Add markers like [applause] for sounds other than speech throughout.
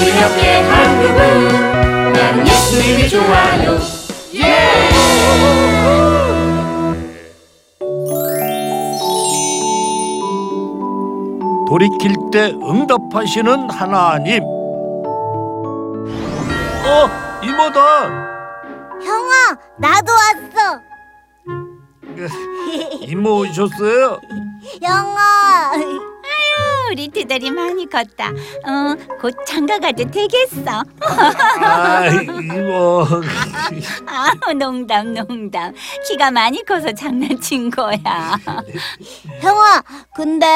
새롭게 한국은 나는 예수님이 좋아요 예! 돌이킬 때 응답하시는 하나님. 어, 이모다. 형아, 나도 왔어. 이모 오셨어요? [laughs] 형아. 우리 두달이 많이 컸다. 어, 곧 장가 가도 되겠어. 아, 이모. 아, 농담, 농담. 키가 많이 커서 장난친 거야. 형아, 근데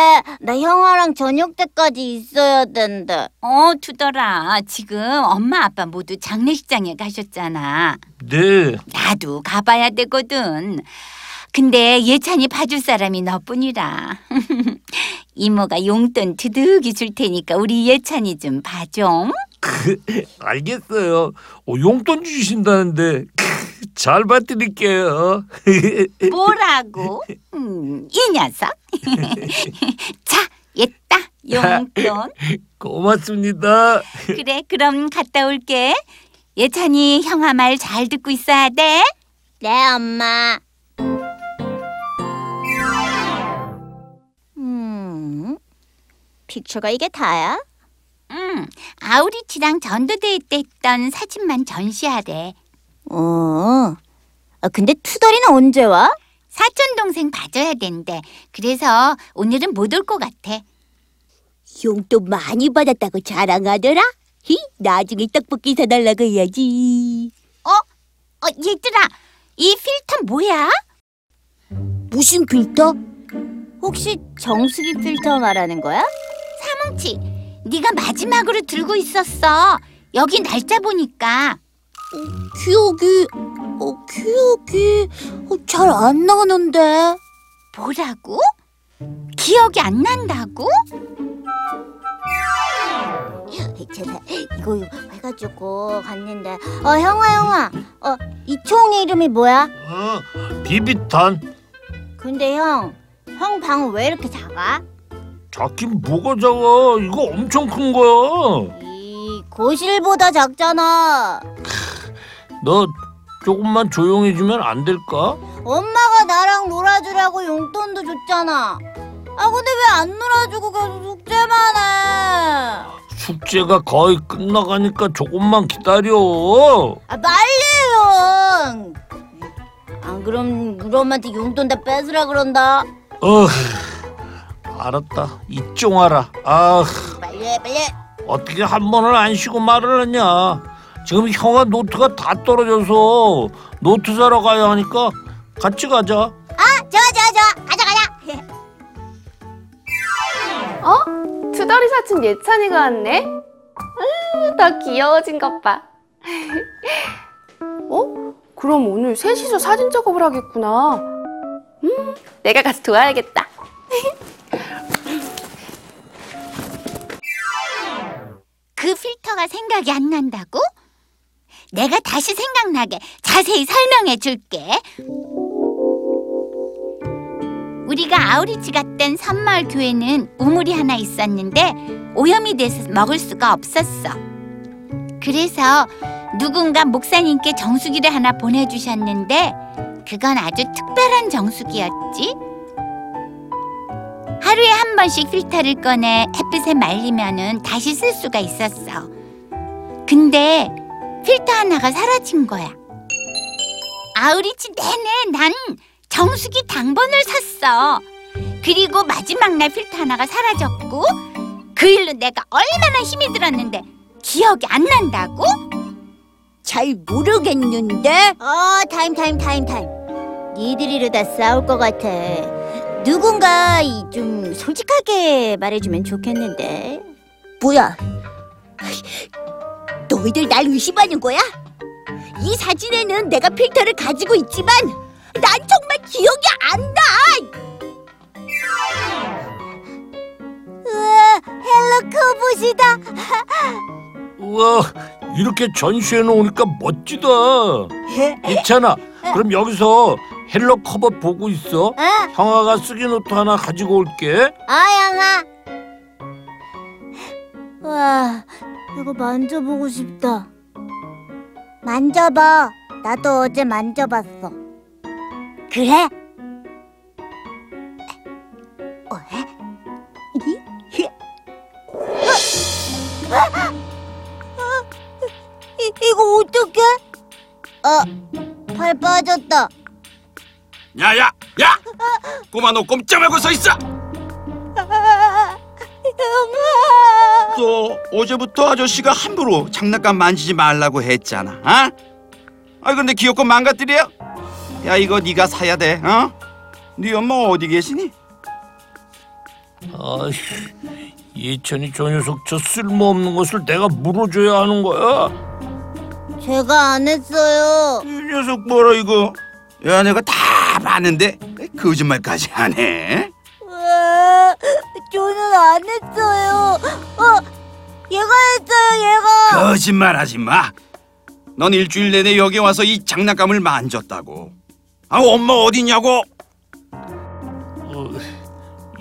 나 형아랑 저녁 때까지 있어야 된대. 어, 두더라. 지금 엄마 아빠 모두 장례식장에 가셨잖아. 네. 나도 가봐야 되거든. 근데 예찬이 봐줄 사람이 너뿐이라. [laughs] 이모가 용돈 두둑이 줄 테니까 우리 예찬이 좀 봐줘. 알겠어요. 어, 용돈 주신다는데 잘 받드릴게요. [laughs] 뭐라고? 음, 이 녀석. [laughs] 자, 얘다 용돈. 고맙습니다. 그래, 그럼 갔다 올게. 예찬이 형아 말 잘 듣고 있어야 돼. 네, 엄마. 픽처가 이게 다야? 음, 아우리치랑 전도대회 때 했던 사진만 전시하래. 어. 아, 근데 투덜이는 언제 와? 사촌 동생 봐줘야 된대. 그래서 오늘은 못 올 것 같아. 용돈 많이 받았다고 자랑하더라? 히, 나중에 떡볶이 사달라고 해야지. 어, 얘들아, 이 필터 뭐야? 무슨 필터? 혹시 정수기 필터 말하는 거야? 사뭉치, 네가 마지막으로 들고 있었어. 여기 날짜 보니까. 기억이, 어, 기억이 어, 잘안 나는데. 뭐라고? 기억이 안 난다고? 제가 이거 이거 해가지고 갔는데, 어 형아 형아, 어 이총 이름이 뭐야? 어, 비비탄. 근데 형, 형 방은 왜 이렇게 작아? 작긴 뭐가 작아? 이거 엄청 큰 거야. 이 거실보다 작잖아. 너 조금만 조용해지면 안 될까? 엄마가 나랑 놀아주라고 용돈도 줬잖아. 아 근데 왜 안 놀아주고 계속 숙제만 해? 숙제가 거의 끝나가니까 조금만 기다려. 아 빨리 형. 안 그럼 우리 엄마한테 용돈 다 뺏으라 그런다. 어, 알았다. 이쫑하라. 아, 빨리 해 빨리. 해. 어떻게 한 번을 안 쉬고 말을 하냐? 지금 형아 노트가 다 떨어져서 노트 사러 가야 하니까 같이 가자. 아 좋아 좋아 좋아 가자 가자. [laughs] 어? 투덜이 사촌 예찬이가 왔네? 음, 더 귀여워진 것 봐. [laughs] 어? 그럼 오늘 셋이서 사진 작업을 하겠구나. 음, 내가 가서 도와야겠다. 그 필터가 생각이 안 난다고? 내가 다시 생각나게 자세히 설명해 줄게. 우리가 아우리치 갔던 섬마을 교회는 우물이 하나 있었는데 오염이 돼서 먹을 수가 없었어. 그래서 누군가 목사님께 정수기를 하나 보내주셨는데 그건 아주 특별한 정수기였지. 하루에 한 번씩 필터를 꺼내 햇빛에 말리면은 다시 쓸 수가 있었어. 근데 필터 하나가 사라진 거야. outreach 내내 난 정수기 당번을 섰어. 그리고 마지막 날 필터 하나가 사라졌고 그 일로 내가 얼마나 힘이 들었는데 기억이 안 난다고? 잘 모르겠는데. 어 타임 타임 타임 타임. 니들이 이러다 싸울 것 같아. 누군가 이 좀 솔직하게 말해주면 좋겠는데. 뭐야? 너희들 날 의심하는 거야? 이 사진에는 내가 필터를 가지고 있지만 난 정말 기억이 안 나. 우와, 헬로코봇이다. 우와, 이렇게 전시해 놓으니까 멋지다. 있잖아. 그럼 여기서 헬로 카봇 보고 있어. 어? 형아가 쓰기 노트 하나 가지고 올게. 아영아. 와, 이거 만져보고 싶다. 만져봐. 나도 어제 만져봤어. 그래? 어? 이? 히? 어? 어? 이, 이거 어떡해? 어, 팔 빠졌다. 야야 야 꼬마 너 꼼짝 말고 서 있어 아, 형아. 또 어제부터 아저씨가 함부로 장난감 만지지 말라고 했잖아 아? 아 근데 귀엽고 망가뜨려 야 이거 네가 사야 돼 어? 네 엄마 어디 계시니? 아휴, 예찬이 저 녀석 저 쓸모없는 것을 내가 물어줘야 하는 거야. 제가 안 했어요. 이 녀석 뭐라 이거 야 내가 다 봤는데 거짓말까지 하네 으아, 저는 안 했어요. 어, 얘가 했어요, 얘가. 거짓말하지 마 넌 일주일 내내 여기 와서 이 장난감을 만졌다고 아 엄마 어디냐고 어,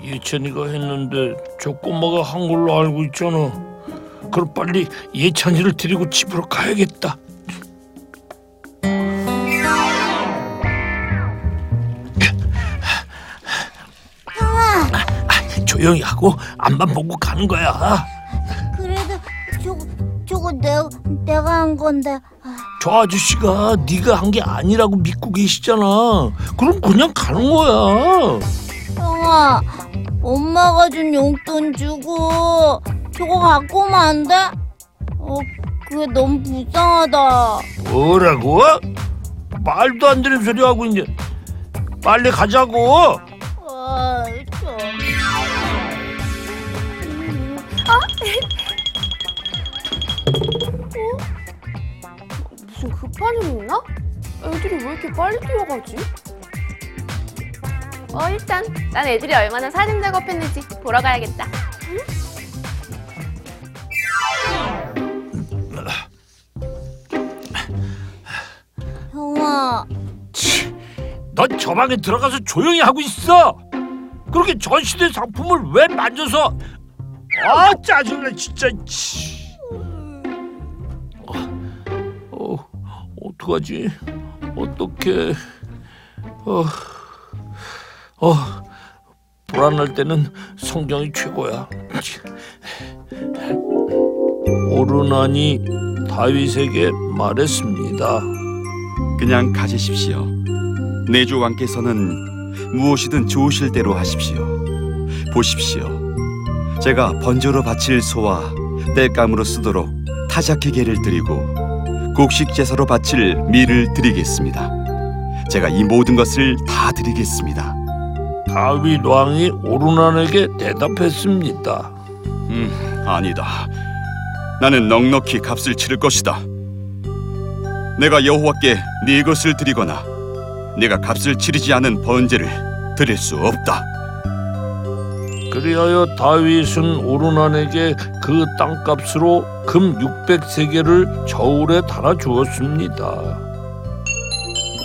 예찬이가 했는데 저 꼬마가 한 걸로 알고 있잖아. 그럼 빨리 예찬이를 데리고 집으로 가야겠다. 조용히 하고 앞만 보고 가는 거야. 그래도 저거, 저거 내가, 내가 한 건데. 아, 저 아저씨가 네가 한 게 아니라고 믿고 계시잖아. 그럼 그냥 가는 거야. 형아, 엄마가 준 용돈 주고 저거 갖고 오면 안 돼? 어, 그게 너무 불쌍하다. 뭐라고? 말도 안 되는 소리 하고 이제 빨리 가자고. 일 있나? 애들이 왜 이렇게 빨리 뛰어가지? 어 일단 난 애들이 얼마나 사진 작업했는지 보러 가야겠다. 형아, 넌 저 방에 들어가서 조용히 하고 있어. 그렇게 전시대 상품을 왜 만져서? 아 짜증나 진짜. 치. 어떡하지? 어떻게? 어, 어, 불안할 때는 성경이 최고야. 오르나니 다윗에게 말했습니다. 그냥 가지십시오. 내주 왕께서는 무엇이든 좋으실 대로 하십시오. 보십시오. 제가 번제로 바칠 소와 땔감으로 쓰도록 타작의 개를 드리고 곡식 제사로 바칠 밀을 드리겠습니다. 제가 이 모든 것을 다 드리겠습니다. 다윗 왕이 오르난에게 대답했습니다. 음, 아니다. 나는 넉넉히 값을 치를 것이다. 내가 여호와께 네 것을 드리거나 네가 값을 치르지 않은 번제를 드릴 수 없다. 그리하여 다윗은 오르난에게 그 땅값으로 금 600세겔을 저울에 달아 주었습니다.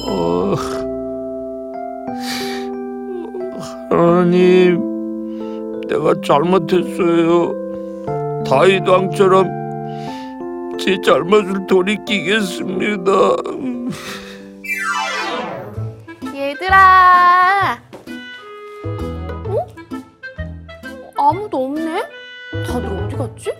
어... 하나님, 내가 잘못했어요. 다윗 왕처럼 제 잘못을 돌이키겠습니다. 얘들아. 아무도 없네? 다들 어디 갔지?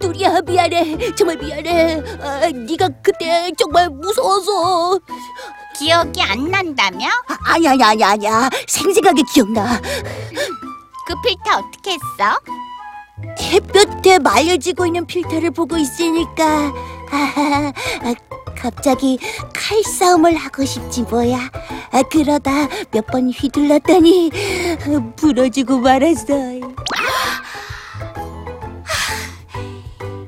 누리야 미안해. 정말 미안해. 아, 네가 그때 정말 무서워서. 기억이 안 난다며? 아, 아니야, 아니야, 아니야, 아니야. 생생하게 기억나. 그 필터 어떻게 했어? 햇볕에 말려지고 있는 필터를 보고 있으니까 아, 아, 갑자기 칼싸움을 하고 싶지 뭐야. 아, 그러다 몇 번 휘둘렀더니 아, 부러지고 말았어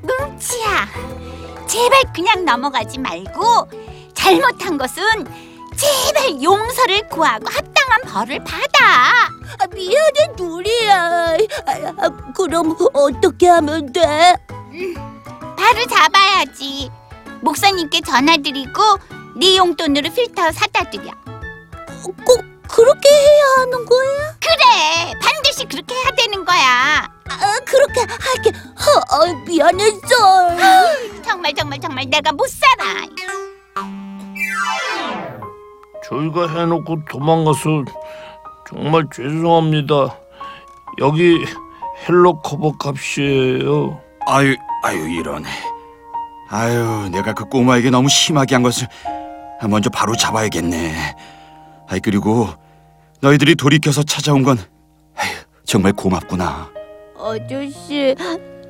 뭉치야 제발 그냥 넘어가지 말고 잘못한 것은 제발 용서를 구하고 합당한 벌을 받아. 아, 미안해 누리야. 아, 아, 그럼 어떻게 하면 돼? 바로 잡아야지 목사님께 전화드리고 네 용돈으로 필터 사다 드려 꼭 그렇게 해야 하는 거야? 그래 반드시 그렇게 해야 되는 거야 아, 그렇게 할게. 어, 어, 미안했어. [laughs] 정말 정말 정말 내가 못 살아 저희가 해놓고 도망가서 정말 죄송합니다. 여기 헬로 카봇 값이에요. 아유, 아유 이런. 아유, 내가 그 꼬마에게 너무 심하게 한 것을 먼저 바로 잡아야겠네. 아이 그리고 너희들이 돌이켜서 찾아온 건 아유, 정말 고맙구나. 아저씨,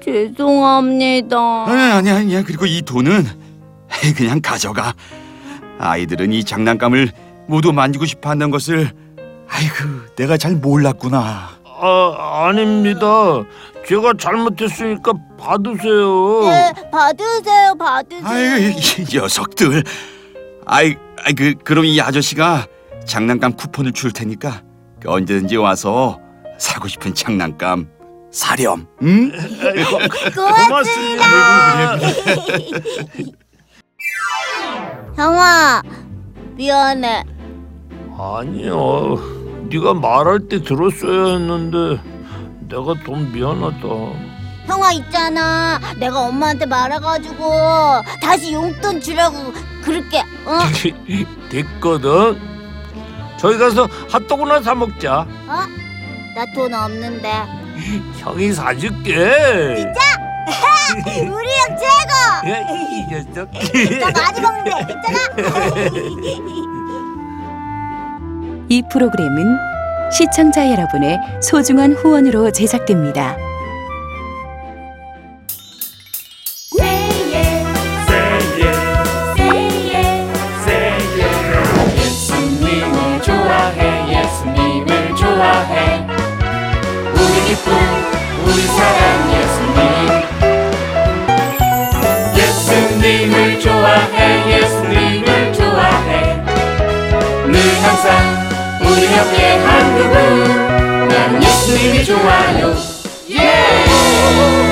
죄송합니다. 아니 아니야 아니야. 그리고 이 돈은 그냥 가져가. 아이들은 이 장난감을 모두 만지고 싶어 한다는 것을 아이고 내가 잘 몰랐구나. 아 아닙니다. 제가 잘못했으니까 받으세요. 네, 받으세요, 받으세요. 아이 이 녀석들. 아이, 아이 그 그럼 이 아저씨가 장난감 쿠폰을 줄 테니까 그 언제든지 와서 사고 싶은 장난감 사렴. 응? 고맙습니다. [laughs] 형아, 미안해. 아니요. 네가 말할 때 들었어야 했는데 내가 돈 미안하다. 형아 있잖아. 내가 엄마한테 말해가지고 다시 용돈 주라고 그렇게. 어? [laughs] 됐거든. 저희 가서 핫도그나 사 먹자. 어? 나 돈 없는데. 형이 사줄게. 진짜? [laughs] 우리 형 최고. 야, [laughs] 이 녀석. 나 많이 먹는데 있잖아. 이 프로그램은 시청자 여러분의 소중한 후원으로 제작됩니다. 예수님을 좋아해 예수님을 좋아해. 우리 기쁨 우리 사랑 예수님. 예수님을 좋아해 우리협의 한 그분 난 예수님이 좋아요 예! Yeah!